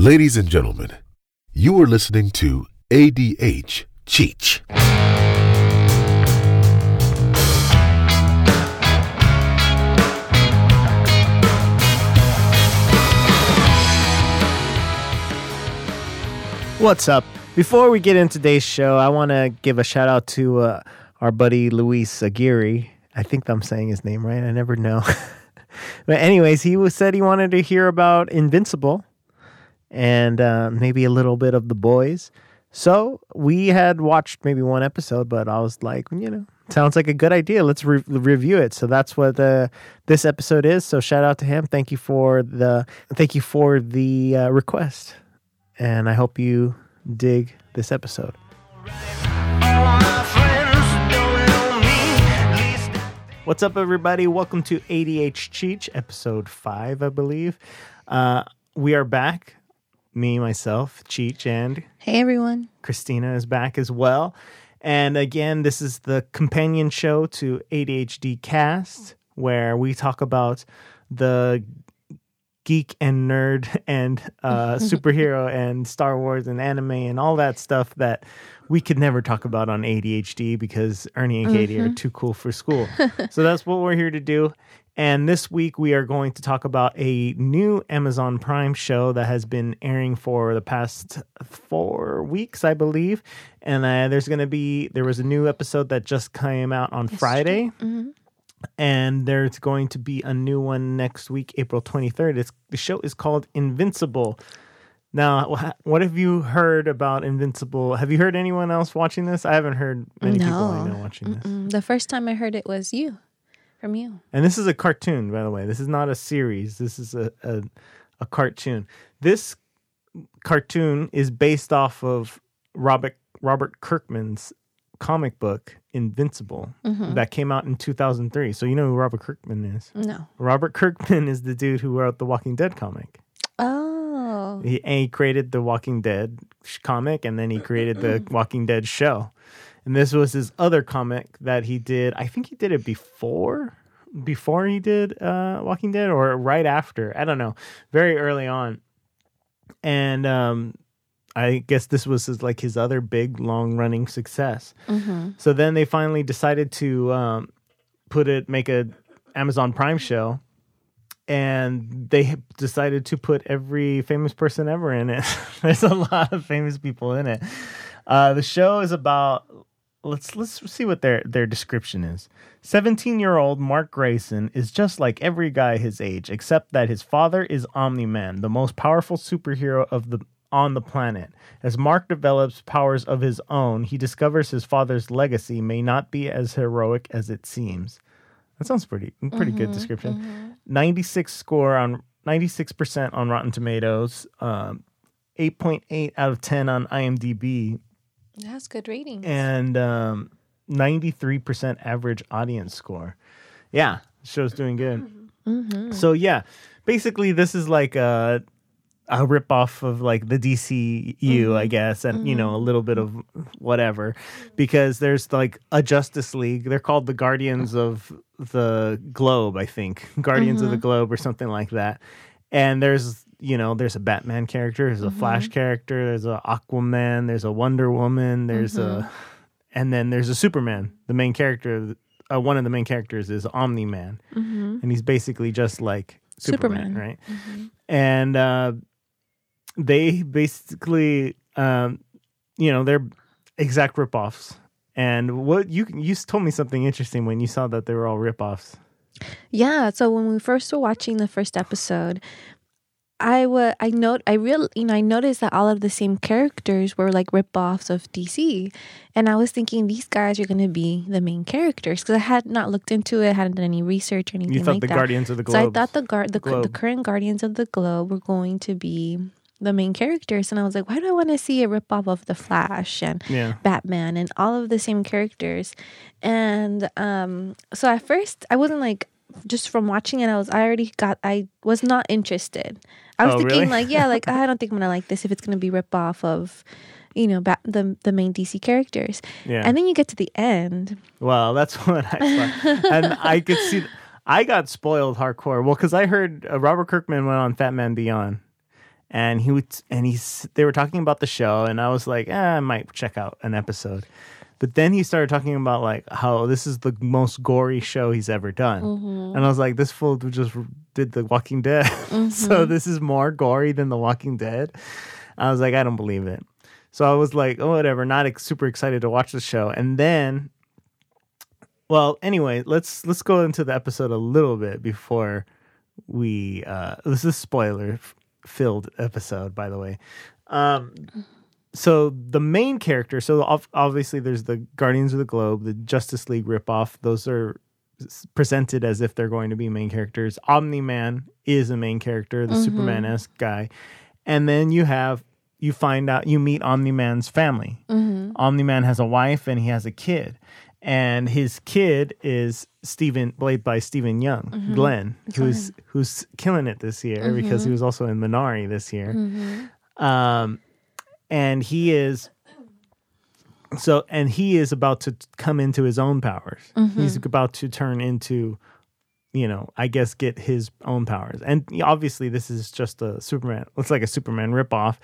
Ladies and gentlemen, you are listening to ADH Cheech. What's up? Before we get into today's show, I want to give a shout out to uh, our buddy Luis Aguirre. I think I'm saying his name right. I never know. but anyways, he was said he wanted to hear about Invincible and uh, maybe a little bit of the boys. So we had watched maybe one episode, but I was like, you know, sounds like a good idea. Let's re- review it. So that's what the this episode is. So shout out to him. Thank you for the thank you for the uh, request, and I hope you dig this episode. What's up, everybody? Welcome to ADH Cheech, episode five, I believe. Uh, we are back. Me, myself, Cheech, and Hey everyone. Christina is back as well. And again, this is the companion show to ADHD Cast, where we talk about the geek and nerd and uh, superhero and Star Wars and anime and all that stuff that we could never talk about on ADHD because Ernie and Katie are too cool for school. so that's what we're here to do. And this week we are going to talk about a new Amazon Prime show that has been airing for the past four weeks, I believe. And uh, there's going to be, there was a new episode that just came out on Friday and there's going to be a new one next week, April 23rd. It's, the show is called Invincible. Now, what have you heard about Invincible? Have you heard anyone else watching this? I haven't heard many people I know watching this. Mm, The first time I heard it was you, from you. And this is a cartoon, by the way. This is not a series. This is a, a, a cartoon. This cartoon is based off of Robert Robert Kirkman's comic book Invincible mm-hmm. that came out in 2003. So you know who Robert Kirkman is. No. Robert Kirkman is the dude who wrote the Walking Dead comic. Oh. He, and he created the Walking Dead sh- comic, and then he created the Walking Dead show. And this was his other comic that he did. I think he did it before, before he did uh, Walking Dead, or right after. I don't know. Very early on, and um, I guess this was his, like his other big, long running success. Mm-hmm. So then they finally decided to um, put it, make a Amazon Prime show, and they decided to put every famous person ever in it. There's a lot of famous people in it. Uh, the show is about let's let's see what their their description is. 17-year-old Mark Grayson is just like every guy his age except that his father is Omni-Man, the most powerful superhero of the on the planet. As Mark develops powers of his own, he discovers his father's legacy may not be as heroic as it seems. That sounds pretty pretty good description. 96 score on 96% on Rotten Tomatoes, um, 8.8 out of 10 on IMDb, That's good ratings. and um, 93% average audience score. Yeah, show's doing good. Mm-hmm. So yeah, basically this is like a a ripoff of like the DCU, mm-hmm. I guess, and you know a mm-hmm. little bit of whatever, because there's like a Justice League. They're called the Guardians of the Globe, I think, Guardians of the Globe or something like that. And there's you know there's a Batman character, there's a Flash character, there's a Aquaman, there's a Wonder Woman, there's a and then there's a Superman. The main character, uh, one of the main characters is Omni Man, and he's basically just like Superman, Superman. right? And uh, they basically, um, you know, they're exact ripoffs. And what you you told me something interesting when you saw that they were all ripoffs. yeah. So when we first were watching the first episode, I wa I note I real you know I noticed that all of the same characters were like ripoffs of DC, and I was thinking these guys are going to be the main characters because I had not looked into it, hadn't done any research or anything You thought like the that. Guardians of the Globe. So I thought the guard the, the current Guardians of the Globe were going to be the main characters, and I was like, why do I want to see a ripoff of the Flash and yeah, Batman and all of the same characters? And um, so at first, I wasn't like just from watching it. I was I already got I was not interested. I was Oh, thinking really? like, yeah, like I don't think I'm gonna like this if it's gonna be rip off of. You know, bat, the the main DC characters, yeah. and then you get to the end. Well, that's what I thought, and I could see. I got spoiled hardcore. Well, because I heard uh, Robert Kirkman went on Fatman Beyond, and he would and he's they were talking about the show, and I was like, eh, I might check out an episode. But then he started talking about like how this is the most gory show he's ever done, Mm-hmm. and I was like, this fool just did The Walking Dead, so this is more gory than The Walking Dead. I was like, I don't believe it. So I was like, oh, whatever, not ex- super excited to watch the show. And then, well, anyway, let's let's go into the episode a little bit before we. Uh, this is spoiler filled episode, by the way. Um, so the main character, so obviously there's the Guardians of the Globe, the Justice League ripoff. Those are presented as if they're going to be main characters. Omni Man is a main character, the mm-hmm. Superman esque guy, and then you have you find out you meet Omni Man's family. Mm-hmm. Omni Man has a wife and he has a kid, and his kid is Stephen, played by Steven Yeun, mm-hmm. Glenn, who's who's killing it this year because he was also in Minari this year. Um, and he is so and he is about to come into his own powers. Mm-hmm. He's about to turn into you know i guess get his own powers. And obviously this is just a superman looks like a superman ripoff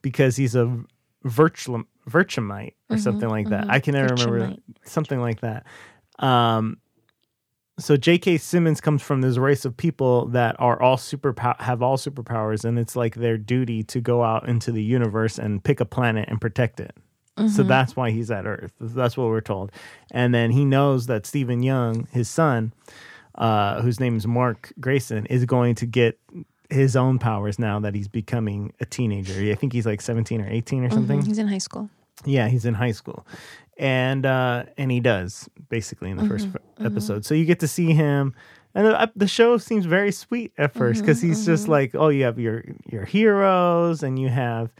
because he's a virtual virtumite or mm-hmm. something like that. Mm-hmm. I can never remember something like that. Um so J.K. Simmons comes from this race of people that are all super have all superpowers, and it's like their duty to go out into the universe and pick a planet and protect it. So that's why he's at Earth. That's what we're told. And then he knows that Steven Yeun, his son, uh, whose name is Mark Grayson, is going to get his own powers now that he's becoming a teenager. I think he's like 17 or 18 or something. He's in high school. Yeah, he's in high school, and uh, and he does basically in the first Mm-hmm, episode. So you get to see him, and the, the show seems very sweet at first because Mm-hmm, he's just like, oh, you have your your heroes, and you have,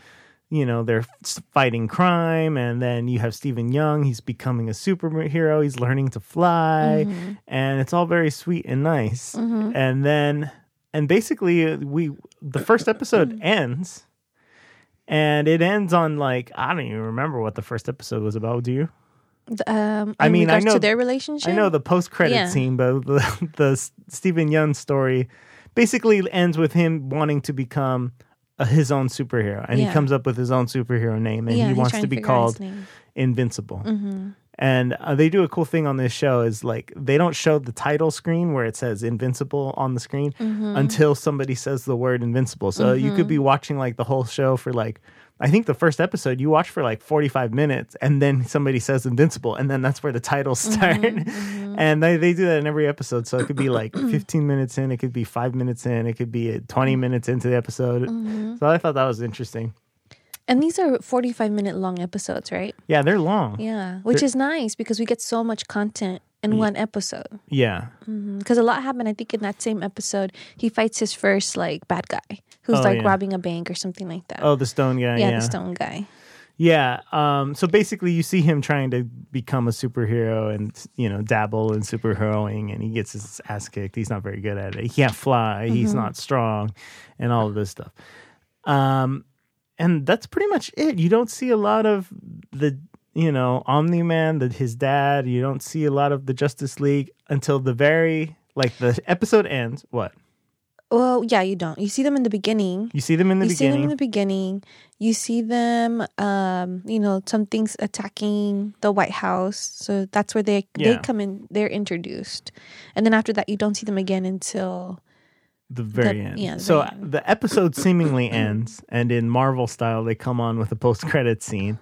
you know, they're fighting crime, and then you have Steven Yeun. He's becoming a superhero. He's learning to fly, Mm-hmm. and it's all very sweet and nice. And then, and basically, uh, we the first episode ends and it ends on like I don't even remember what the first episode was about. Do you? The, Um, I mean, I know- to their relationship. I know the post credit Yeah. scene, but the the Steven Yeun story basically ends with him wanting to become a, his own superhero, and he comes up with his own superhero name, and Yeah, he wants to be figure out his called. Invincible. Mm-hmm. And uh, they do a cool thing on this show is like they don't show the title screen where it says Invincible on the screen Mm-hmm. until somebody says the word Invincible. So you could be watching like the whole show for like I think the first episode you watch for like 45 minutes and then somebody says Invincible and then that's where the titles start. Mm-hmm, and they, they do that in every episode. So it could be like 15 minutes in, it could be 5 minutes in, it could be uh, 20 minutes into the episode. Mm-hmm. So I thought that was interesting. And these are forty-five minute long episodes, right? Yeah, they're long. Yeah, which is nice because we get so much content in one episode. Yeah. Because a lot happened. I think in that same episode, he fights his first like bad guy who's Oh, like yeah. robbing a bank or something like that. Oh, the stone guy. yeah, yeah. the stone guy. Yeah. Um, so basically, you see him trying to become a superhero and you know dabble in superheroing, and he gets his ass kicked. He's not very good at it. He can't fly. He's not strong, and all of this stuff. Um, and that's pretty much it. You don't see a lot of the you know Omni Man, the, his dad. You don't see a lot of the Justice League until the very like the episode ends. What Well, yeah, you don't. You see them in the beginning. you see them in the beginning. you see them in the beginning. You see them, um, you know, some things attacking the White House. So that's where they Yeah. they come in. They're introduced, and then after that, you don't see them again until the very The- end. yeah, the so very end. the episode seemingly ends, and in Marvel style, they come on with a post credit scene,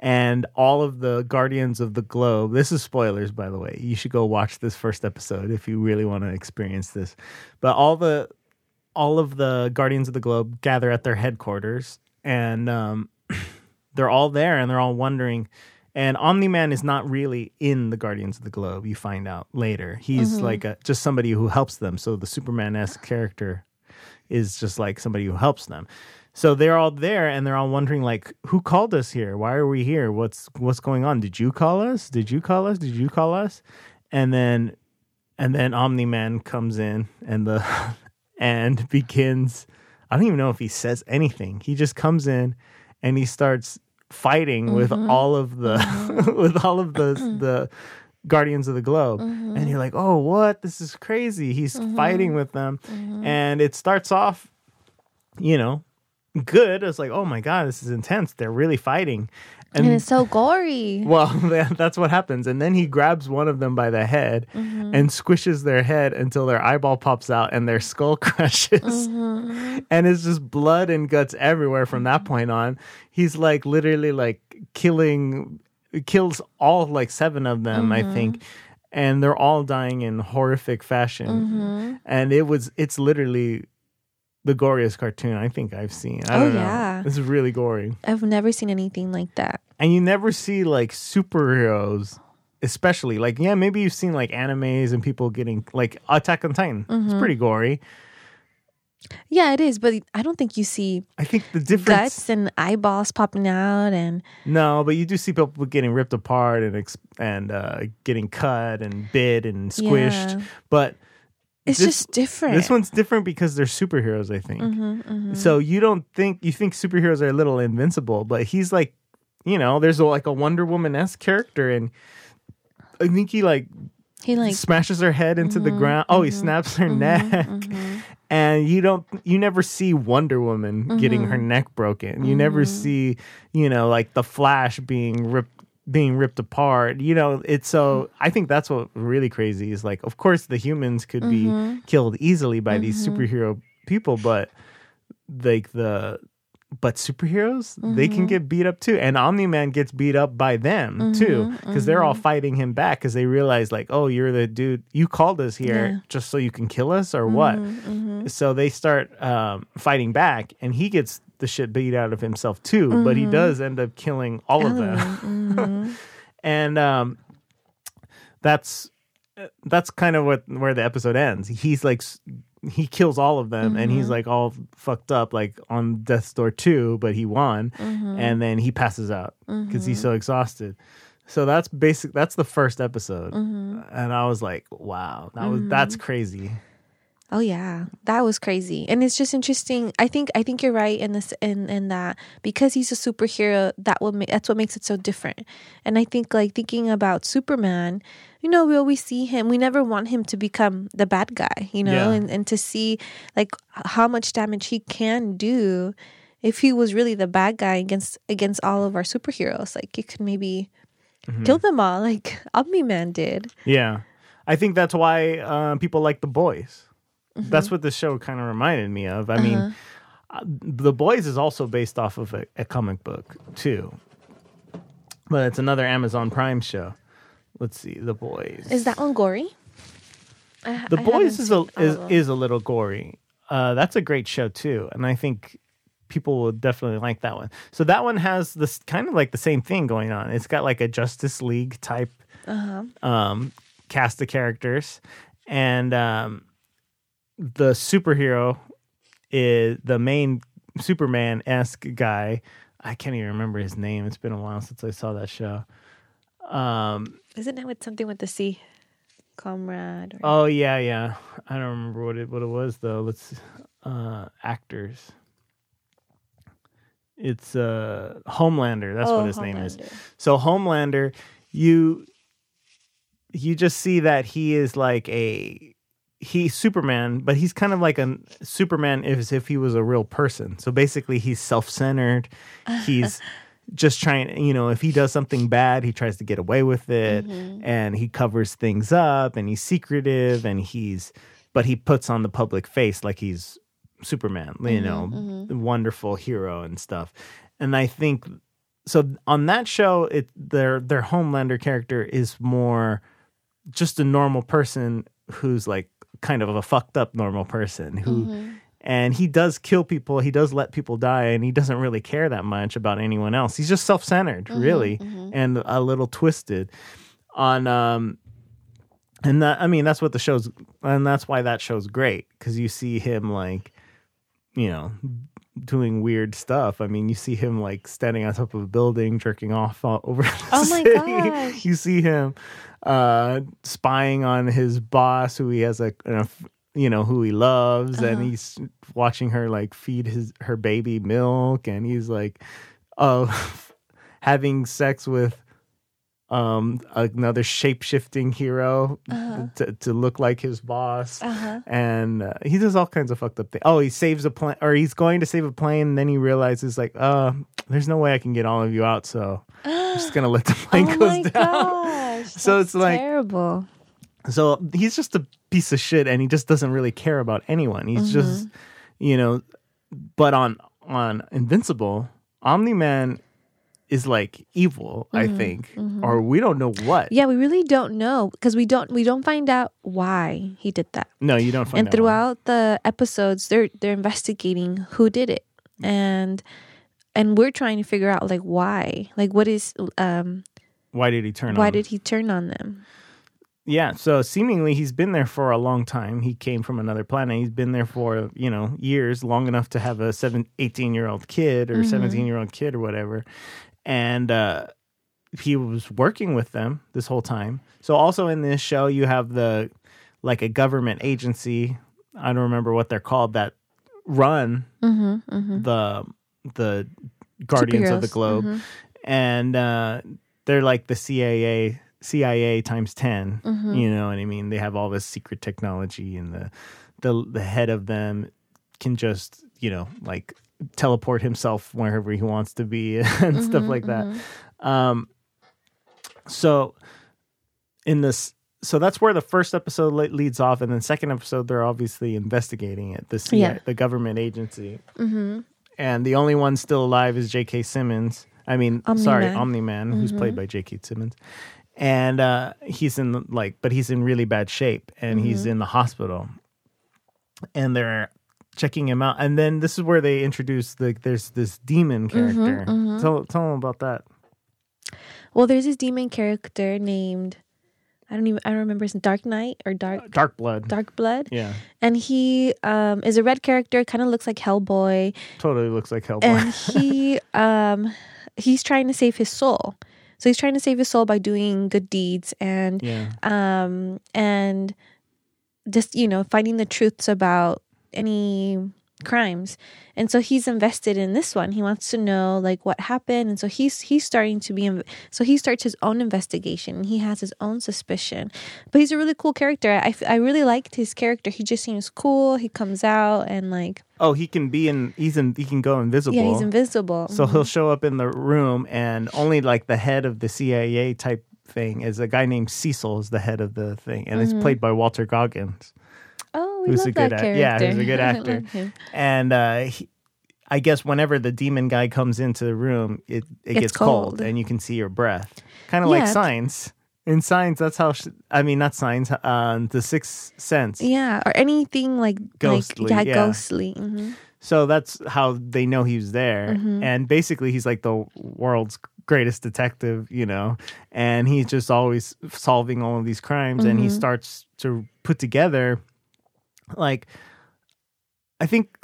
and all of the Guardians of the Globe. This is spoilers, by the way. You should go watch this first episode if you really want to experience this. But all the all of the Guardians of the Globe gather at their headquarters, and um, they're all there, and they're all wondering. And Omni Man is not really in the Guardians of the Globe. You find out later. He's mm-hmm. like a, just somebody who helps them. So the Superman esque character is just like somebody who helps them. So they're all there and they're all wondering like who called us here? Why are we here? What's what's going on? Did you call us? Did you call us? Did you call us? And then and then Omni Man comes in and the and begins I don't even know if he says anything. He just comes in and he starts fighting mm-hmm. mm-hmm. with all of the with all of the the Guardians of the Globe. And mm-hmm. you're like, "Oh, what? This is crazy." He's fighting with them. And it starts off you know, good. It's like, oh my god, this is intense. They're really fighting, and, it's so gory. Well, that's what happens. And then he grabs one of them by the head Mm-hmm. and squishes their head until their eyeball pops out and their skull crushes. Mm-hmm. And it's just blood and guts everywhere from that point on. He's like literally like killing, kills all like seven of them, I Mm-hmm. think. And they're all dying in horrific fashion. Mm-hmm. And it was, it's literally the goriest cartoon I think I've seen. I Oh, don't know. yeah. This is really gory I've never seen anything like that. and you never see like superheroes especially like yeah maybe you've seen like animes and people getting like attack on titan it's Mm-hmm. pretty gory Yeah, it is, but I don't think you see i think the difference guts and eyeballs popping out and no but you do see people getting ripped apart and ex- and uh getting cut and bit and squished Yeah. but it's This- just different. this one's different because they're superheroes i think Mm-hmm, so you don't think you think superheroes are a little invincible but he's like you know there's a, like a wonder woman-esque character and i think he like he like smashes her head into the Mm-hmm, ground. Oh, he snaps her neck. And you don't you never see Wonder Woman getting Mm-hmm. her neck broken. You never see, you know, like the Flash being ripped being ripped apart. You know, it's so I think that's what really crazy is like of course the humans could Mm-hmm. be killed easily by these superhero people, but like the but superheroes they Mm-hmm. can get beat up too and omni-man gets beat up by them too Mm-hmm, because they're all fighting him back because they realize like oh you're the dude you called us here Yeah. just so you can kill us or what Mm-hmm, so they start um, fighting back and he gets the shit beat out of himself too but Mm-hmm. he does end up killing all of them and um, that's that's kind of what where the episode ends. He's like he kills all of them and Mm-hmm. he's like all fucked up like on death's door too but he won Mm-hmm. and then he passes out because he's so exhausted so that's basic that's the first episode Mm-hmm. and i was like wow that was that's crazy Oh yeah, that was crazy, and it's just interesting. I think I think you're right in this in in that because he's a superhero, that make that's what makes it so different. And I think like thinking about Superman, you know, we always see him. We never want him to become the bad guy, you know, Yeah. and and to see like how much damage he can do if he was really the bad guy against against all of our superheroes. Like you could maybe kill them all, like Omni Man did. yeah i think that's why uh, people like the boys Mm-hmm. that's what the show kind of reminded me of i Uh-huh. mean uh, the boys is also based off of a, a comic book too but it's another amazon prime show let's see the boys. Is that one gory? I- the I boys is a is, of is a little gory. Uh that's a great show too and i think people will definitely like that one. So that one has this kind of like the same thing going on. It's got like a justice league type Uh-huh. um cast of characters and um the superhero is the main superman-esque guy i can't even remember his name. It's been a while since i saw that show um Isn't it with something with the C? Comrade. Or... Oh yeah, yeah. I don't remember what it what it was though. Let's uh actors. It's uh Homelander. That's Oh, what his name is. So Homelander, you you just see that he is like a he's Superman, but he's kind of like a Superman as if he was a real person. So basically he's self-centered. He's just trying, you know, if he does something bad, he tries to get away with it mm-hmm. and he covers things up and he's secretive and he's but he puts on the public face like he's Superman, you mm-hmm, know, mm-hmm. the wonderful hero and stuff. And I think so on that show it their their Homelander character is more just a normal person who's like kind of a fucked up normal person who and he does kill people he does let people die and he doesn't really care that much about anyone else. He's just self-centered really and a little twisted on um and that i mean that's what the show's and that's why that show's great because you see him like you know doing weird stuff. I mean you see him like standing on top of a building jerking off all over the Oh my city. you see him uh spying on his boss who he has a, a you know who he loves and Uh-huh. he's watching her like feed his her baby milk and he's like oh having sex with um, another shape shifting hero to, to look like his boss. Uh-huh. And uh, he does all kinds of fucked up things. Oh, he saves a plane, or he's going to save a plane. And then he realizes, like, uh, there's no way I can get all of you out. So I'm just to let the plane oh my down. gosh. So it's like- terrible. So he's just a piece of shit and he just doesn't really care about anyone. He's mm-hmm. just, you know, but on on Invincible, Omni Man is like evil, I mm-hmm. think, mm-hmm. or we don't know what. Yeah, we really don't know because we don't we don't find out why he did that. No, you don't find and out why. throughout the episodes, they're they're investigating who did it, and and we're trying to figure out like why, like what is um Why did he turn why on? did he turn on them? Yeah, so seemingly he's been there for a long time. He came from another planet. He's been there for, you know, years, long enough to have a seven, 18 year old kid or 17 year old kid or whatever. And uh, he was working with them this whole time. So also in this show, you have the, like a government agency. I don't remember what they're called that run Mm-hmm, the, the Guardians of the Superheroes. Globe. And uh, they're like the CIA CIA times 10 Mm-hmm. you know what I mean they have all this secret technology and the the the head of them can just you know like teleport himself wherever he wants to be and stuff Mm-hmm, like that um so in this so that's where the first episode le- leads off and then second episode they're obviously investigating it the CIA, Yeah. the government agency Mm-hmm. and the only one still alive is J.K. Simmons. I mean, Omni-Man. sorry, Omni Man, who's played by J.K. Simmons, and uh, he's in like, but he's in really bad shape, and he's in the hospital, and they're checking him out, and then this is where they introduce the there's this demon character. Tell tell them about that. Well, there's this demon character named I don't even I don't remember his name. Dark Knight or Dark Darkblood. Dark Blood, yeah, and he um is a red character, kind of looks like Hellboy, totally looks like Hellboy. and he um he's trying to save his soul. So he's trying to save his soul by doing good deeds and yeah, um and just you know finding the truths about any crimes. And so he's invested in this one. He wants to know like what happened. And so he's he's starting to be so he starts his own investigation. He has his own suspicion. But he's a really cool character. I, f- I really liked his character. He just seems cool. He comes out and like oh, he can be in. He's in. He can go invisible. yeah he's invisible. So he'll mm-hmm. show up in the room, and only like the head of the CIA type thing is a guy named Cecil is the head of the thing, and it's mm-hmm. played by Walton Goggins, we who's love a good that act- character yeah, who's a good actor. and uh, he, I guess whenever the demon guy comes into the room, it it It's gets cold. cold. and you can see your breath, kind of like Yeah. signs. In signs, that's how. Sh- I mean, not signs. Uh, the Sixth Sense. yeah or anything like Ghostly, like, yeah, yeah. ghostly hmm So that's how they know he was there. Mm-hmm. And basically, he's like the world's greatest detective, you know, and he's just always solving all of these crimes. And Mm-hmm. he starts to put together, like, I think.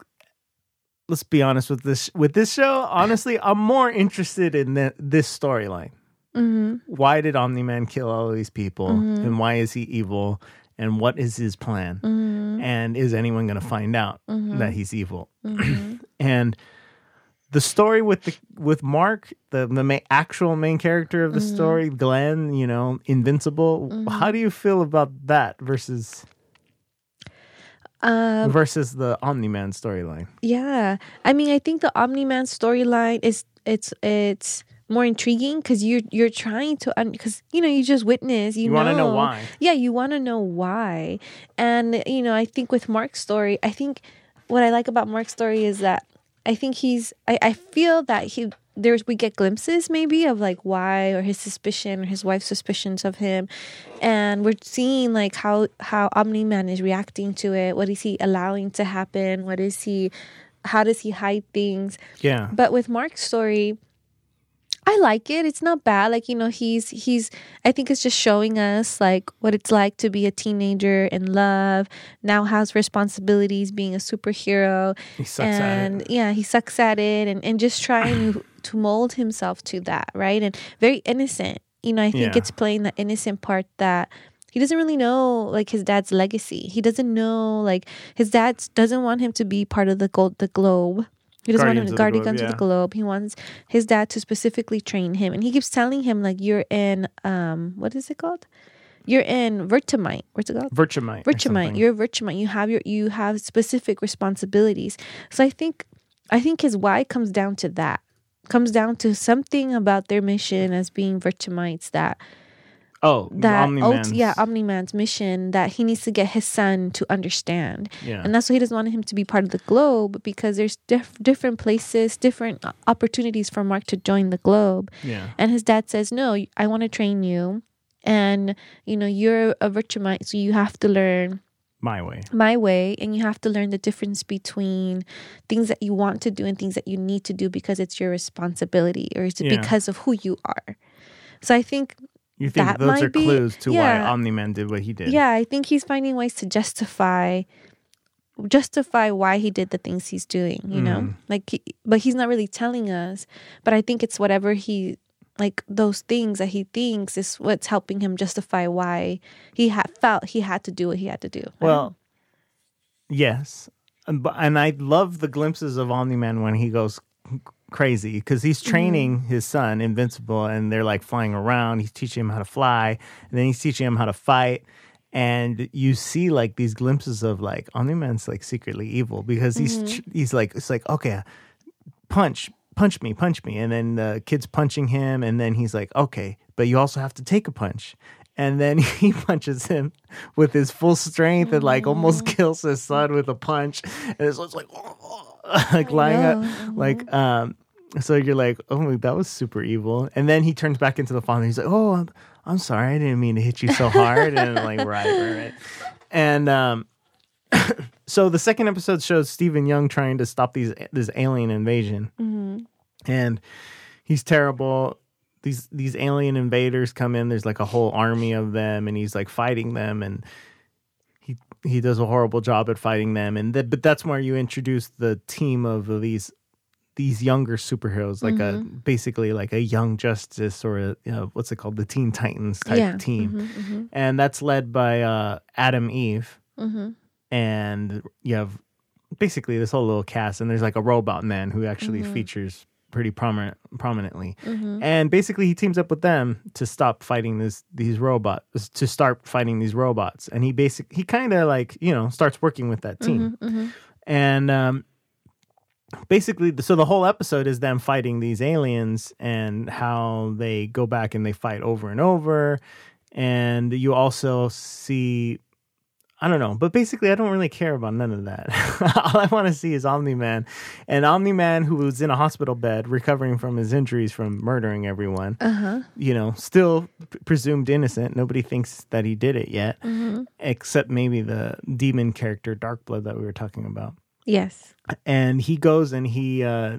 Let's be honest with this. With this show, honestly, I'm more interested in the, this storyline. hmm Why did Omni Man kill all these people, Mm-hmm. and why is he evil, and what is his plan? hmm and is anyone going to find out that he's evil Mm-hmm. and the story with the with mark the the ma- actual main character of the Mm-hmm. story glenn you know invincible how do you feel about that versus um versus the omni-man storyline. Yeah, I mean, I think the Omni Man storyline is it's it's more intriguing because you're you're trying to because you know you just witness you, you want to know. why. Yeah you want to know why. And you know I think with Mark's story I think what I like about Mark's story is that I think he's I, I feel that he there's we get glimpses maybe of like why or his suspicion or his wife's suspicions of him. And we're seeing like how how Omni Man is reacting to it. What is he allowing to happen? What is he how does he hide things? Yeah. But with Mark's story, I like it. It's not bad. Like, you know, he's he's I think it's just showing us like what it's like to be a teenager in love, now has responsibilities being a superhero. he sucks and at it yeah, he sucks at it and, and just trying to mold himself to that, right? And very innocent. You know, I think Yeah. it's playing the innocent part that he doesn't really know like his dad's legacy. He doesn't know like his dad doesn't want him to be part of the gold the globe He doesn't Guardians want of to the Guardians Globe, of yeah. the Globe. He wants his dad to specifically train him, and he keeps telling him like, "You're in um, what is it called? You're in Vertamite. What's it called? Virtumite. or Virtumite. You're Virtumite. You have your you have specific responsibilities. So I think I think his why comes down to that. Comes down to something about their mission as being Virtumites that oh, that Omni ult- yeah Omni Man's mission that he needs to get his son to understand. yeah. And that's why he doesn't want him to be part of the globe because there's diff- different places, different opportunities for Mark to join the globe. yeah. And his dad says, No, I want to train you. And, you know, you're a Virtumite, so you have to learn My way. my way and you have to learn the difference between things that you want to do and things that you need to do because it's your responsibility or it's Yeah. because of who you are. So I think You think That those are be- clues to yeah. why Omni Man did what he did? yeah, I think he's finding ways to justify justify why he did the things he's doing, you know? Mhm. Like he, but he's not really telling us, but I think it's whatever he like those things that he thinks is what's helping him justify why he had felt he had to do what he had to do. Don't Well, yes, and, and I love the glimpses of Omni Man when he goes crazy because he's Mm-hmm. training his son Invincible, and they're like flying around. He's teaching him how to fly, and then he's teaching him how to fight. And you see like these glimpses of like Omni Man's like secretly evil because he's Mm-hmm. he's like it's like okay, punch punch me punch me and then the kid's punching him and then he's like okay but you also have to take a punch and then he punches him with his full strength and like almost Mm-hmm. kills his son with a punch and it's like like lying up like um so you're like oh that was super evil. And then he turns back into the father he's like oh i'm, I'm sorry. I didn't mean to hit you so hard. And like right right right. And um so the second episode shows Steven Yeun trying to stop these this alien invasion, and he's terrible. These these alien invaders come in. There's like a whole army of them, and he's like fighting them, and he he does a horrible job at fighting them. And th- but that's where you introduce the team of these these younger superheroes, like a basically like a Young Justice or a you know, what's it called, the Teen Titans type Yeah. team, Mm-hmm, and that's led by uh, Atom Eve. Mm-hmm. and you have basically this whole little cast and there's like a robot man who actually Mm-hmm. features pretty prominent prominently. And basically he teams up with them to stop fighting this these robots to start fighting these robots. And he basic he kind of like you know starts working with that team. Mm-hmm, and um basically so the whole episode is them fighting these aliens and how they go back and they fight over and over and you also see I don't know, but basically, I don't really care about none of that. All I want to see is Omni Man, and Omni Man who was in a hospital bed recovering from his injuries from murdering everyone. Uh huh. You know, still p- presumed innocent. Nobody thinks that he did it yet, Mm-hmm. except maybe the demon character Darkblood that we were talking about. Yes. And he goes and he uh,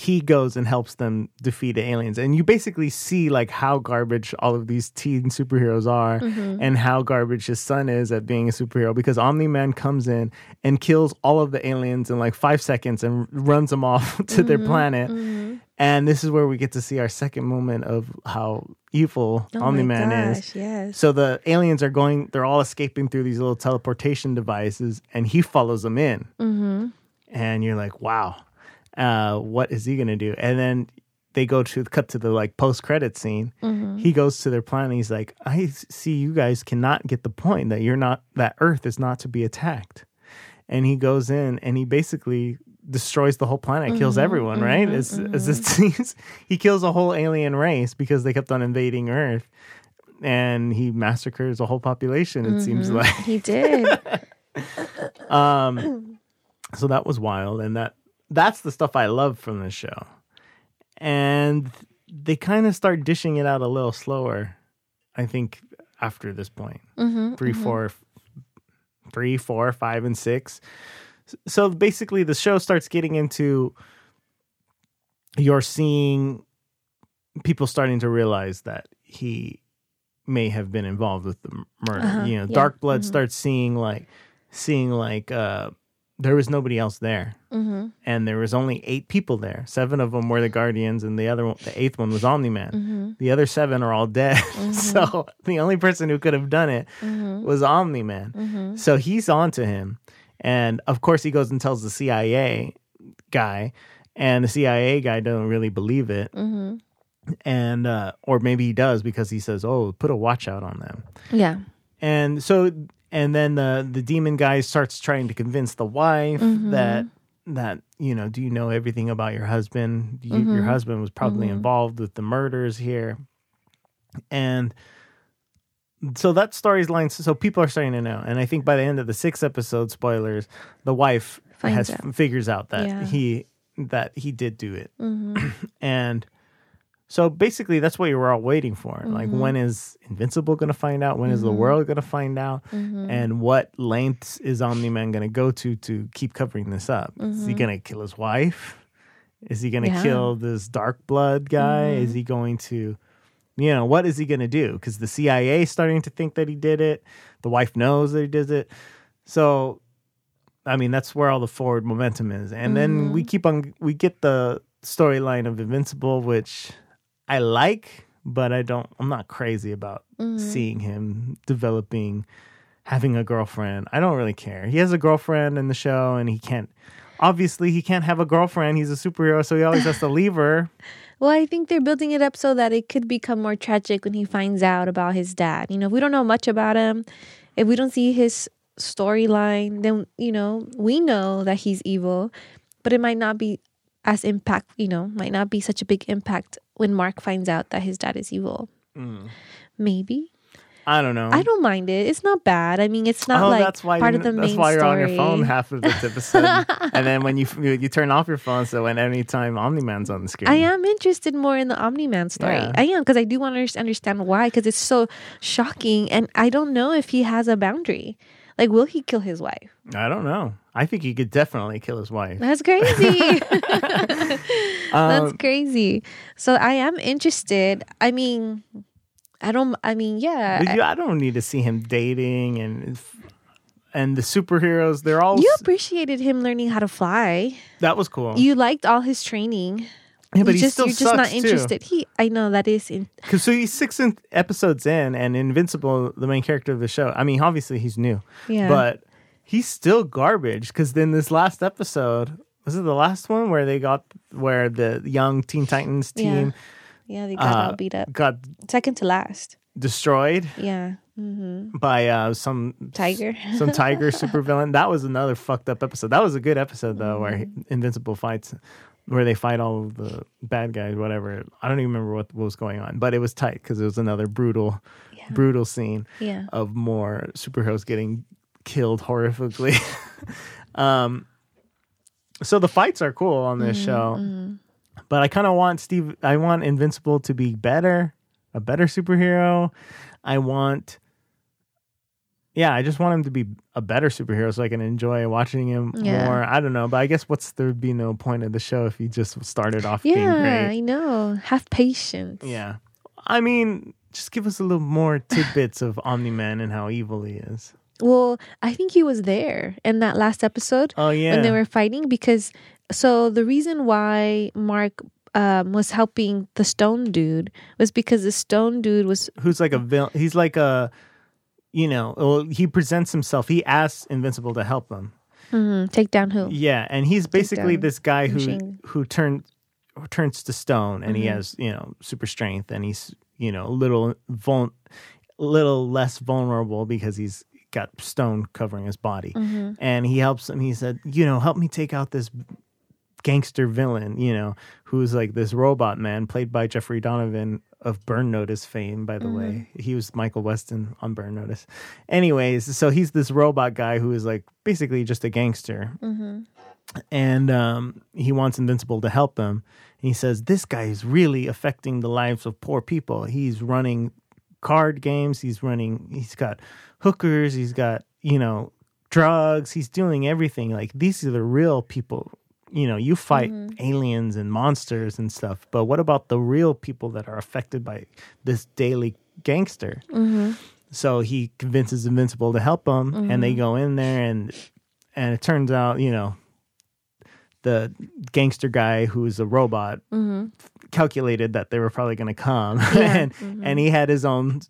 he goes and helps them defeat the aliens, and you basically see like how garbage all of these teen superheroes are Mm-hmm. and how garbage his son is at being a superhero because Omni Man comes in and kills all of the aliens in like five seconds and runs them off to Mm-hmm. their planet. And this is where we get to see our second moment of how evil Oh Omni Man is. Yes. So the aliens are going, they're all escaping through these little teleportation devices, and he follows them in. mm-hmm. And you're like, wow, uh, what is he going to do? And then they go to cut to the like post credit scene. Mm-hmm. He goes to their planet. He's like, I see you guys cannot get the point that you're not, that Earth is not to be attacked. And he goes in and he basically destroys the whole planet, kills Mm-hmm. everyone, right? As, as it seems, he kills a whole alien race because they kept on invading Earth. And he massacres a whole population, it seems Mm-hmm. like. He did. Um, so that was wild, and that that's the stuff I love from the show. And they kind of start dishing it out a little slower, I think, after this point. mm-hmm. Three, four, three, four, five, and six. So basically, the show starts getting into you're seeing people starting to realize that he may have been involved with the murder. Uh-huh, You know, yeah, Darkblood mhm. starts seeing like seeing like uh there was nobody else there Mm-hmm. and there was only eight people there. Seven of them were the Guardians, and the other one, the eighth one was Omni Man. Mm-hmm. The other seven are all dead. so the only person who could have done it Mm-hmm. was Omni Man. Mm-hmm. So he's on to him, and of course he goes and tells the CIA guy, and the CIA guy doesn't really believe it, Mm-hmm. and uh, or maybe he does because he says, "Oh, put a watch out on them." Yeah. and so and then the the demon guy starts trying to convince the wife Mm-hmm. that that you know do you know everything about your husband you, Mm-hmm. your husband was probably involved with the murders here and so that storyline so people are starting to know and i think by the end of the sixth episode spoilers the wife Finds has out. figures out that Yeah. he that he did do it Mm-hmm. and so basically that's what you were all waiting for. Like Mm-hmm. when is invincible going to find out? When is the world going to find out? Mm-hmm. and what lengths is omni-man going to go to to keep covering this up? Is he going to kill his wife? Is he going to Mm-hmm. Yeah. kill this dark blood guy? Is he going to you know what is he going to do? Because the cia is starting to think that he did it. The wife knows that he did it. So I mean, that's where all the forward momentum is. And then we keep on, we get the storyline of Invincible, which I like, but I don't, I'm not crazy about mm-hmm. seeing him developing, having a girlfriend. I don't really care. He has a girlfriend in the show and he can't, obviously, he can't have a girlfriend. He's a superhero, so he always has to leave her. Well, I think they're building it up so that it could become more tragic when he finds out about his dad. You know, if we don't know much about him, if we don't see his storyline, then, you know, we know that he's evil, but it might not be as impact, you know, might not be such a big impact when Mark finds out that his dad is evil. Mm. Maybe. I don't know. I don't mind it. It's not bad. I mean, it's not oh, like that's why part of the that's main why you're story. on your phone half of this episode, and then when you you you turn off your phone, so when any time Omni Man's on the screen, I am interested more in the Omni Man story. Yeah. I am because I do want to understand why because it's so shocking, and I don't know if he has a boundary. Like, will he kill his wife? I don't know. I think he could definitely kill his wife. That's crazy. Um, That's crazy. So I am interested. I mean, I don't. I mean, yeah. You, I don't need to see him dating and and the superheroes. They're all you appreciated him learning how to fly. that was cool. You liked all his training. Yeah, but you he just still you're just not too. interested. He. I know that is in. Cause so he's six in, episodes in, and Invincible, the main character of the show. I mean, obviously he's new, Yeah. but he's still garbage. Because then this last episode was it the last one where they got where the young Teen Titans team Yeah, they got uh, all beat up. got Second to last. destroyed Yeah. Mm-hmm. by uh, some Tiger. some tiger supervillain. That was another fucked up episode. That was a good episode though, where Mm-hmm. Invincible fights, where they fight all of the bad guys, whatever. I don't even remember what, what was going on, but it was tight because it was another brutal, Yeah. brutal scene Yeah. of more superheroes getting killed horrifically. um, so the fights are cool on this show, but I kind of want Steve. I want Invincible to be better, a better superhero. I want. Yeah, I just want him to be a better superhero so I can enjoy watching him Yeah. more. I don't know, but I guess what's there'd be no point of the show if he just started off being Yeah, great. I know. Have patience. Yeah. I mean, just give us a little more tidbits of Omni Man and how evil he is. Well, I think he was there in that last episode Oh yeah. when they were fighting because so the reason why Mark um, was helping the stone dude was because the stone dude was Who's like a villain? He's like a, you know, well, he presents himself. He asks Invincible to help him. mhm, take down who? Yeah, and he's basically this guy who machine. who turns who turns to stone, and he Mm-hmm. has you know super strength, and he's you know a little vul- little less vulnerable because he's got stone covering his body, Mm-hmm. and he helps him. He said, you know, help me take out this gangster villain, you know, who's like this robot man played by Jeffrey Donovan of Burn Notice fame, by the way. He was Michael Weston on Burn Notice. Anyways, so he's this robot guy who is like basically just a gangster. And um, he wants Invincible to help him. And he says, This guy is really affecting the lives of poor people. He's running card games, he's running, he's got hookers, he's got, you know, drugs, he's doing everything. Like, these are the real people. You know, you fight mm-hmm. aliens and monsters and stuff, but what about the real people that are affected by this daily gangster? Mm-hmm. So he convinces Invincible to help him, and they mm-hmm. go in there, and and it turns out, you know, the gangster guy who's a robot calculated that they were probably going to come, and and he had his own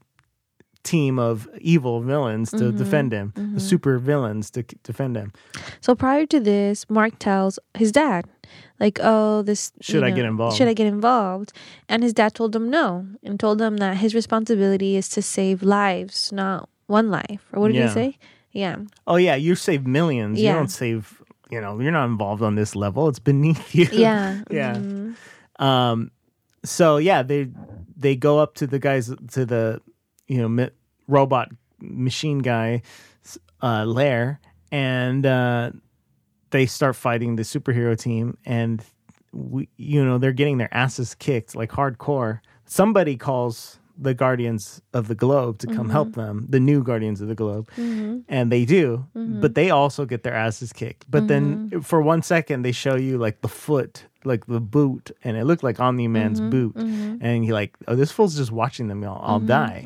team of evil villains to defend him, super villains to defend him. So prior to this, Mark tells his dad, like, "Oh, this Should I know, get involved? Should I get involved?" And his dad told him no, and told him that his responsibility is to save lives, not one life. Or what did Yeah. he say? Yeah, Oh yeah, you save millions. Yeah. You don't save. You know, you're not involved on this level. It's beneath you. yeah, Yeah. mhm. Um. So yeah, they they go up to the guys to the you know robot machine guy uh, lair, and uh, they start fighting the superhero team, and we you know they're getting their asses kicked like hardcore. Somebody calls the Guardians of the Globe to come help mm-hmm. them, the new Guardians of the Globe, mm-hmm. and they do, mm-hmm. but they also get their asses kicked. But then for one second, they show you like the foot, like the boot, and it looked like Omni Man's boot, and you're like, oh, this fool's just watching them all, all die.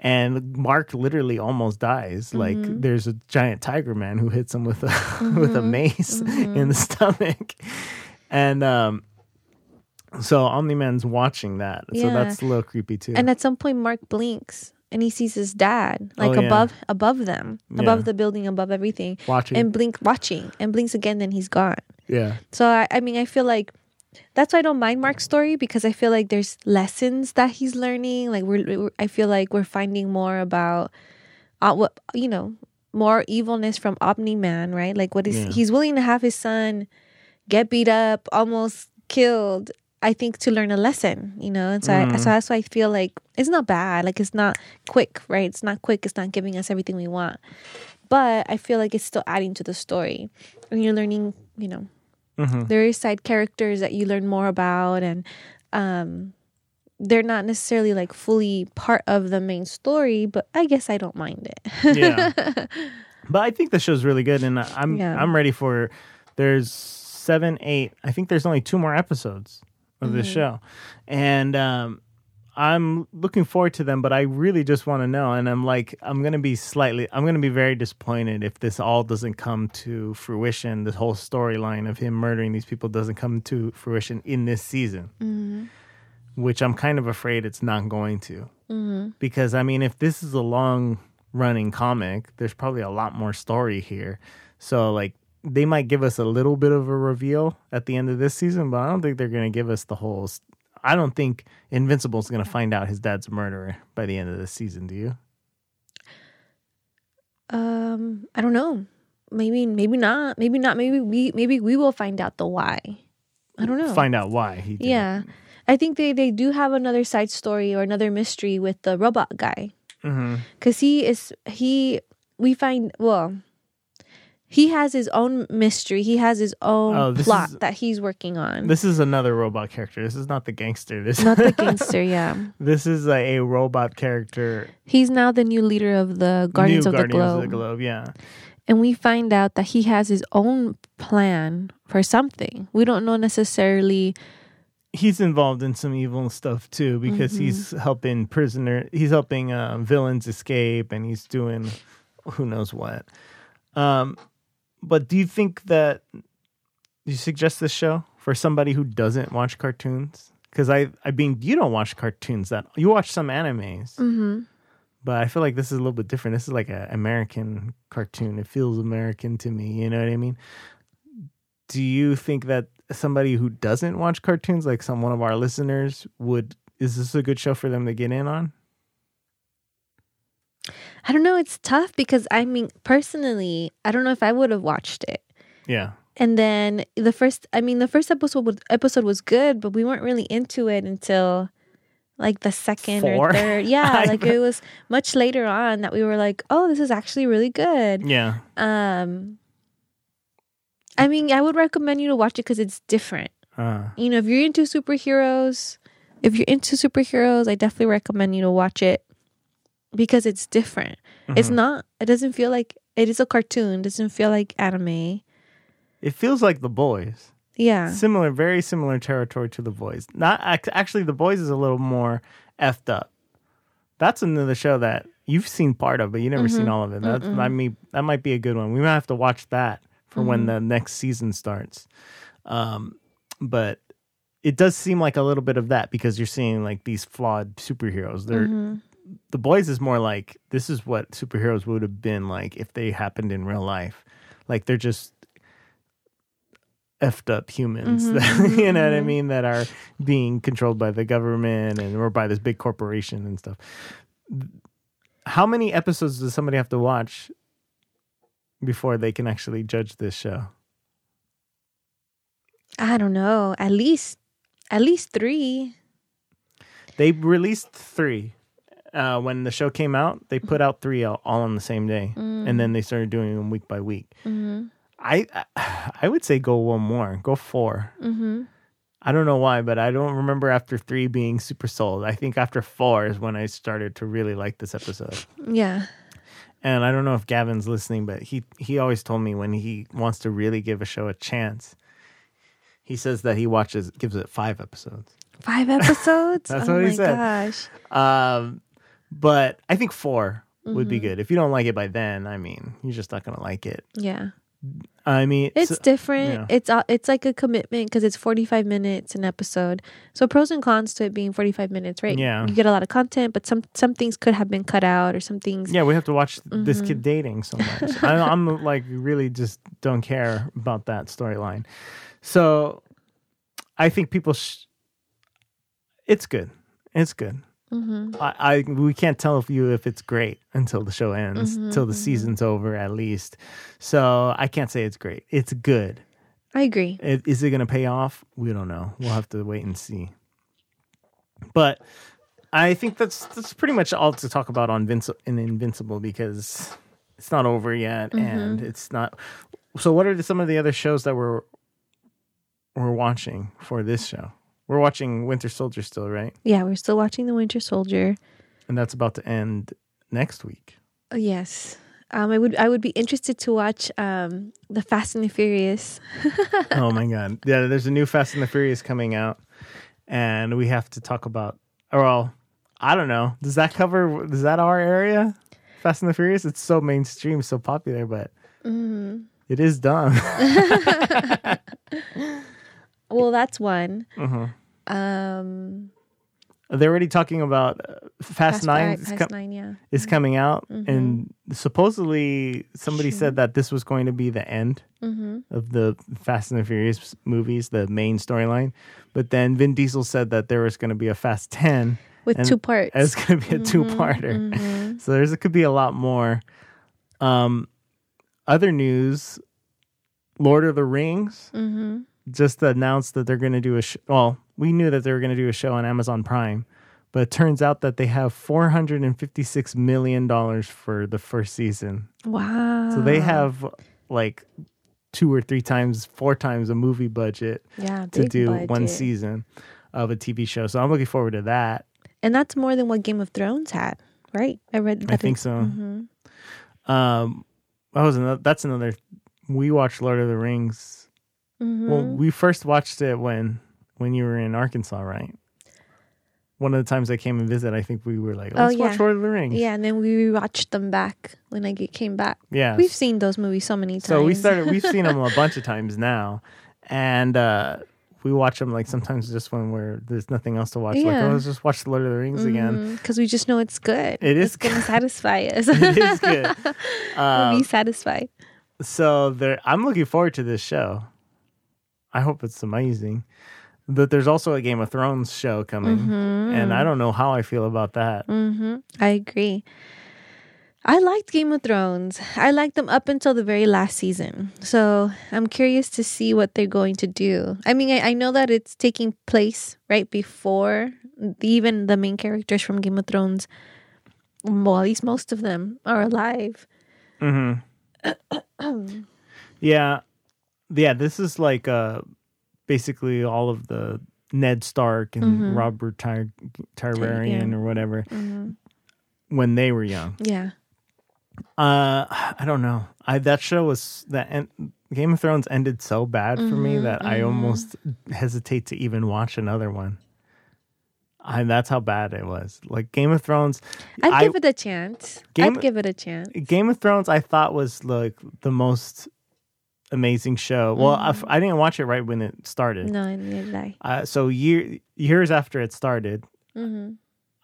And Mark literally almost dies. Like there's a giant tiger man who hits him with a with a mace in the stomach, and um. So Omni Man's watching that, so that's a little creepy too. And at some point, Mark blinks and he sees his dad, like Oh, yeah. above above them, Yeah. above the building, above everything, watching, and blink watching, and blinks again. Then he's gone. yeah, So I, I mean, I feel like that's why I don't mind Mark's story because I feel like there's lessons that he's learning. Like we're, we're I feel like we're finding more about, uh, what you know, more evilness from Omni Man, right? Like what is Yeah. he's willing to have his son get beat up, almost killed. I think to learn a lesson, you know, and so I, so that's why I feel like it's not bad. Like it's not quick, right? It's not quick. It's not giving us everything we want, but I feel like it's still adding to the story, and you're learning, you know, there is side characters that you learn more about and um they're not necessarily like fully part of the main story but i guess i don't mind it yeah. but I think the show's really good, and I'm Yeah. I'm ready for. There's seven, eight. I think there's only two more episodes of Mm-hmm. this show, and um, I'm looking forward to them. But I really just want to know, and I'm like, I'm gonna be slightly, I'm gonna be very disappointed if this all doesn't come to fruition. This whole storyline of him murdering these people doesn't come to fruition in this season. Mm-hmm. Which I'm kind of afraid it's not going to because I mean, if this is a long running comic, there's probably a lot more story here. So like they might give us a little bit of a reveal at the end of this season, but I don't think they're going to give us the whole. I don't think Invincible's going to find out his dad's a murderer by the end of this season. Do you? um i don't know maybe maybe not maybe not maybe we maybe we will find out the why i don't know Find out why he. It. yeah i think they they do have another side story or another mystery with the robot guy because he is he we find well he has his own mystery he has his own Oh, plot is- that he's working on This is another robot character. This is not the gangster. This not the gangster yeah this is a, a robot character. he's now the new leader of the guardians, of, Guardians the globe. of the Globe. Yeah. and we find out that he has his own plan for something we don't know necessarily he's involved in some evil stuff too because Mm-hmm. he's helping prisoner he's helping uh, villains escape and he's doing who knows what um but do you think that you suggest this show for somebody who doesn't watch cartoons? Because i i mean you don't watch cartoons that you watch some animes. Mm-hmm. but i feel like this is a little bit different. This is like an american cartoon. It feels american to me. You know what i mean? Do you think that somebody who doesn't watch cartoons like some one of our listeners would is this a good show for them to get in on i don't know it's tough because i mean personally i don't know if i would have watched it. Yeah. And then the first i mean the first episode was, episode was good but we weren't really into it until like the second Four? or third. Yeah like it was much later on that we were like oh this is actually really good. Yeah. Um i mean i would recommend you to watch it because it's different. Uh, you know if you're into superheroes if you're into superheroes i definitely recommend you to watch it because it's different. It's Mhm. not it doesn't feel like it is a cartoon it doesn't feel like anime. It feels like the boys. Yeah. Similar very similar territory to the boys. Not actually the boys is a little more effed up. That's another show that you've seen part of but you never Mm-hmm. seen all of it. That, I mean, that might be a good one. We might have to watch that for when Mm-hmm. the next season starts. Um but it does seem like a little bit of that because you're seeing like these flawed superheroes. They're Mm-hmm. The boys is more like this is what superheroes would have been like if they happened in real life like they're just effed up humans Mhm, that you know what I mhm. mean that are being controlled by the government and or by this big corporation and stuff. How many episodes does somebody have to watch before they can actually judge this show? I don't know. At least, at least three. They released three. Uh, when the show came out, they put out three all, all on the same day, and then they started doing them week by week. Mm-hmm. I I would say go one more, go four. Mm-hmm. I don't know why, but I don't remember after three being super sold. I think after four is when I started to really like this episode. Yeah. And I don't know if Gavin's listening, but he he always told me when he wants to really give a show a chance, he says that he watches gives it five episodes. Five episodes? That's oh what he said. gosh. Um, but I think 4 would be Mhm. good. If you don't like it by then, I mean, you're just not gonna like it. Yeah. I mean, It's so- different. It's uh, it's like a commitment because it's 45 minutes an episode. So pros and cons to it being 45 minutes, right? Yeah. You get a lot of content, but some some things could have been cut out or some things yeah, we have to watch this Mhm. kid dating so much. I, I'm like really just don't care about that storyline. So I think people. Sh- it's good. It's good. Hmm I, I we can't tell you if it's great until the show ends, Mhm, till the mhm. season's over at least. So I can't say it's great. It's good. I agree. I- Is it going to pay off? We don't know. We'll have to wait and see. But I think that's that's pretty much all to talk about on Vinci- in Invincible because it's not over yet and it's not. So, what are the, some of the other shows that we're we're watching for this show? We're watching Winter Soldier still, right? Yeah, we're still watching The Winter Soldier. And that's about to end next week. Uh, yes. Um, I would I would be interested to watch um, the Fast and the Furious. oh my god! Yeah, there's a new Fast and the Furious coming out, and we have to talk about. Or well, I don't know. Does that cover? Is that our area? Fast and the Furious. It's so mainstream, so popular, but Mhm. it is dumb. Well, that's one. Mhm. Um, They're already talking about uh, Fast, Nine Five- is, Fast com- Nine, yeah. is coming out, Mhm. and supposedly somebody said that this was going to be the end Mm-hmm. of the Fast and the Furious movies, the main storyline. But then Vin Diesel said that there was going to be a Fast Ten. With two parts. It's going to be a two-parter. Mhm. So there's it could be a lot more. Um, other news: Lord of the Rings. Just announced that they're going to do a. Sh- well, we knew that they were going to do a show on Amazon Prime, but it turns out that they have 456 million dollars for the first season. Wow. So they have like two or three times, four times a movie budget yeah to do one season of a TV show. So I'm looking forward to that. and that's more than what Game of Thrones had, right? I read. I think so. Mhm. Um, that was another. That's another. We watched Lord of the Rings. Well, Mhm. we first watched it when when you were in Arkansas, right? One of the times I came and visit, I think we were like, Oh, "Let's watch yeah. Lord of the Rings." yeah, and then we watched them back when I came back. yeah. We've seen those movies so many times. So we started. We've seen them a bunch of times now, and uh, we watch them like sometimes just when we're there's nothing else to watch. Like, Yeah. oh, let's just watch the Lord of the Rings again. because we just know it's good. It is gonna satisfy us. It is good. we'll be satisfied. so there, I'm looking forward to this show. I hope it's amazing. But there's also a Game of Thrones show coming, and I don't know how I feel about that. Mm-hmm. I agree. I liked Game of Thrones. I liked them up until the very last season. So I'm curious to see what they're going to do. I mean, I, I know that it's taking place right before even the main characters from Game of Thrones. Well, at least most of them are alive. hmm yeah, yeah. This is like uh, basically all of the Ned Stark and Mhm. Robert Ty- Tyrarian yeah. or whatever hmm when they were young. Yeah. Uh, I don't know. I that show was that en- Game of Thrones ended so bad for me Mhm, that I mhm. almost hesitate to even watch another one. I that's how bad it was. Like Game of Thrones, I'd I- give it a chance. Game- I'd give it a chance. Game of Thrones, I thought was like the most amazing show. Well, I f- I, didn't watch it right when it started. No, neither did I. Uh, so year years after it started, Mm-hmm.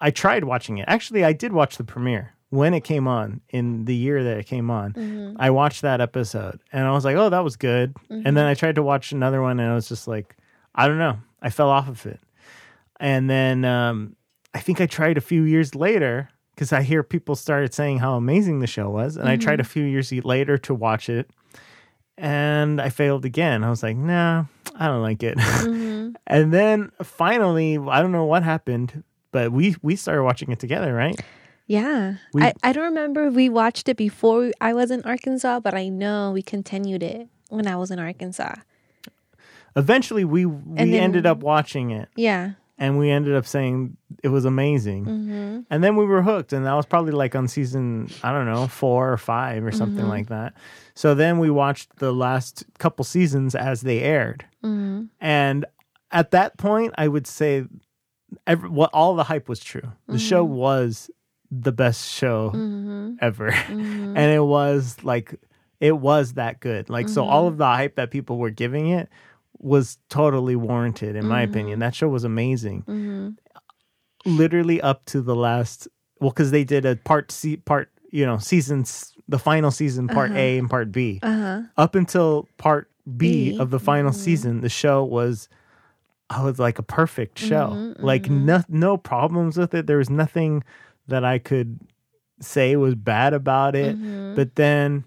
I tried watching it. Actually, I did watch the premiere when it came on in the year that it came on. Mm-hmm. I watched that episode and I was like, "Oh, that was good." And then I tried to watch another one and I was just like, "I don't know." I fell off of it. And then um, I think I tried a few years later because I hear people started saying how amazing the show was, and I tried a few years later to watch it, and I failed again. I was like, "Nah, I don't like it." Mm-hmm. and then finally, I don't know what happened, but we we started watching it together, right? Yeah. We- I, I don't remember if we watched it before I was in Arkansas, but I know we continued it when I was in Arkansas. Eventually, we we then- ended up watching it. Yeah. And we ended up saying it was amazing. Mm-hmm. And then we were hooked, and that was probably like on season I don't know four or five or something Mm-hmm. like that. So then we watched the last couple seasons as they aired, Mm-hmm. and at that point, I would say every, what all the hype was true. The show Mm-hmm. was the best show ever, and it was like it was that good. Like so, Mm-hmm. all of the hype that people were giving it was totally warranted, in my Mm-hmm. opinion. That show was amazing. Mm-hmm. Literally up to the last well because they did a part c part you know seasons the final season part a uh-huh. and part b. Uh huh. up until part b, B. of the final mm-hmm. season the show was I was like a perfect show. Mm-hmm, like no no problems with it. There was nothing that i could say was bad about it. But then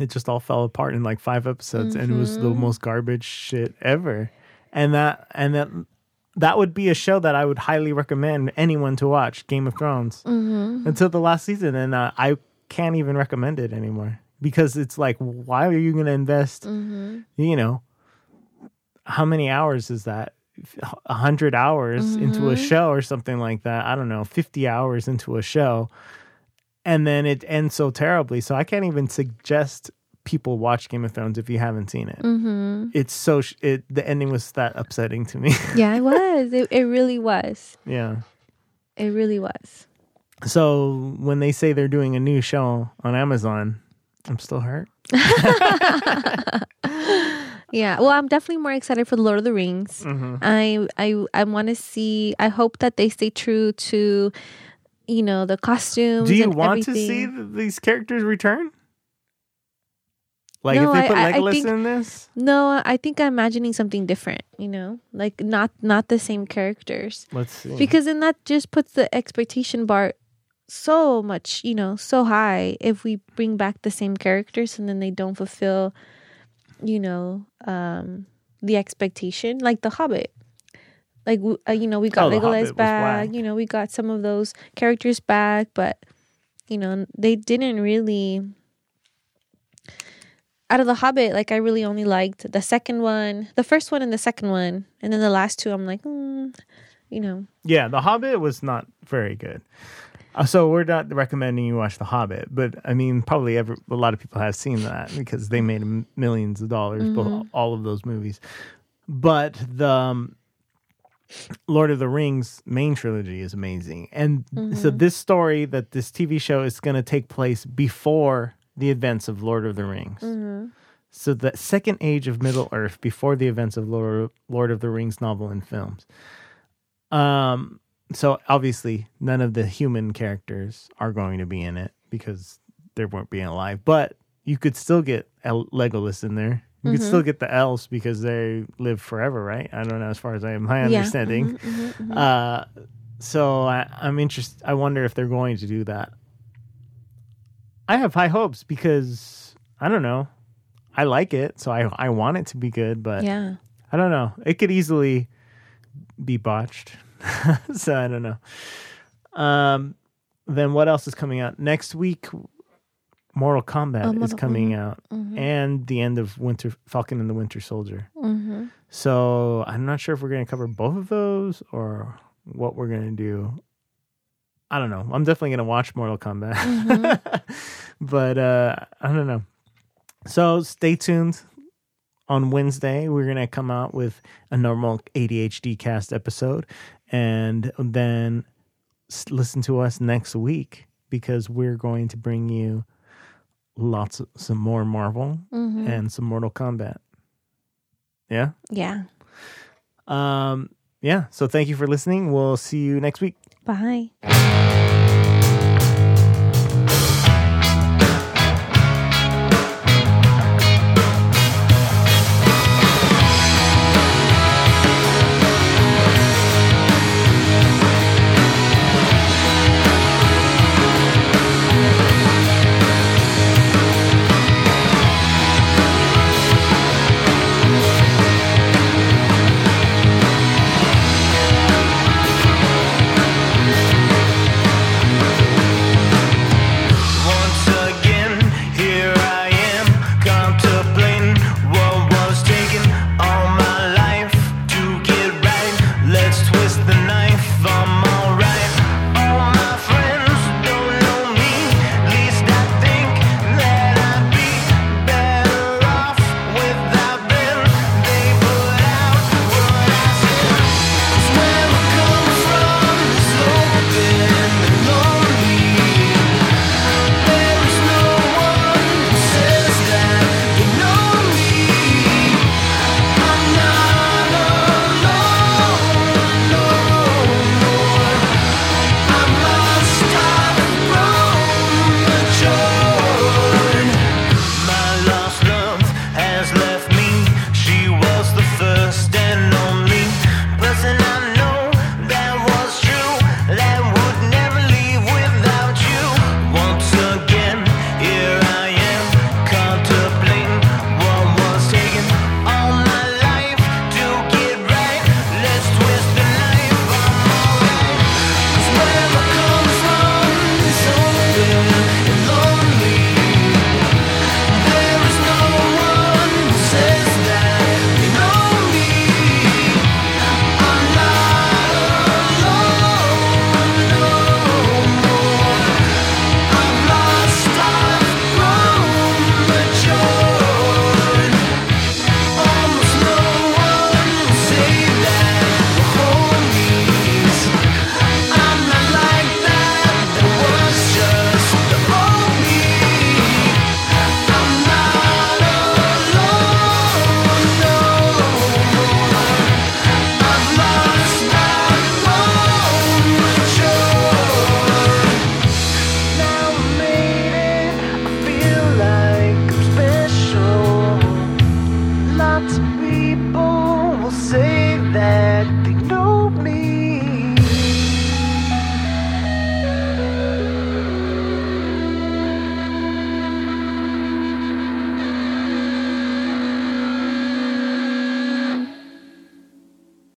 it just all fell apart in like five episodes and it was the mm-hmm. most garbage shit ever. And that and that that would be a show that i would highly recommend anyone to watch game of thrones mm-hmm. until the last season and uh, i can't even recommend it anymore because it's like why are you going to invest mm-hmm. you know how many hours is that? A hundred hours into a show or something like that? I don't know 50 hours into a show and then it ends so terribly. So I can't even suggest people watch Game of Thrones if you haven't seen it. Mm-hmm. It's so sh- it the ending was that upsetting to me. Yeah, it was. It, it really was. yeah. It really was. So when they say they're doing a new show on Amazon, I'm still hurt. Yeah. Well, I'm definitely more excited for the Lord of the Rings. Mm-hmm. I I I want to see. I hope that they stay true to, you know, the costumes. Do you want to see th- these characters return? Like No, if they I- put I- I Legolas think- in this? No, I think I'm imagining something different. You know, like not not the same characters. Let's see. because then that just puts the expectation bar so much you know so high if we bring back the same characters and then they don't fulfill you know um the expectation like the hobbit like uh, you know we got Oh, legolas back you know we got some of those characters back but you know they didn't really out of the hobbit like i really only liked the second one the first one and the second one and then the last two i'm like mm, you know Yeah, The Hobbit was not very good. Uh, so we're not recommending you watch The Hobbit, but I mean, probably every, a lot of people have seen that because they made millions of dollars, both, all of those movies. But the um, Lord of the Rings main trilogy is amazing, and so this story that this TV show is going to take place before the events of Lord of the Rings. So the second age of Middle Earth before the events of Lord, Lord of the Rings novel and films. Um, so obviously none of the human characters are going to be in it because they won't be alive. But you could still get Legolas in there. You could still get the elves because they live forever, right? I don't know as far as I am my Yeah. understanding. Mhm, mhm, mhm. Uh, so I, I'm interested. I wonder if they're going to do that. I have high hopes because I don't know. I like it, so I I want it to be good, but yeah. I don't know. It could easily be botched. so I don't know. Um, then what else is coming out next week? Mortal Kombat Oh, is coming out, mhm. and the end of Winter Falcon and the Winter Soldier. Mm-hmm. So I'm not sure if we're going to cover both of those or what we're going to do. I don't know. I'm definitely going to watch Mortal Kombat, Mm-hmm. but uh, I don't know. So stay tuned. On Wednesday, we're going to come out with a normal ADHD cast episode, and then listen to us next week because we're going to bring you lots of some more Marvel Mm-hmm. and some Mortal Kombat. Yeah. Yeah. Um, yeah. So thank you for listening. We'll see you next week. Bye.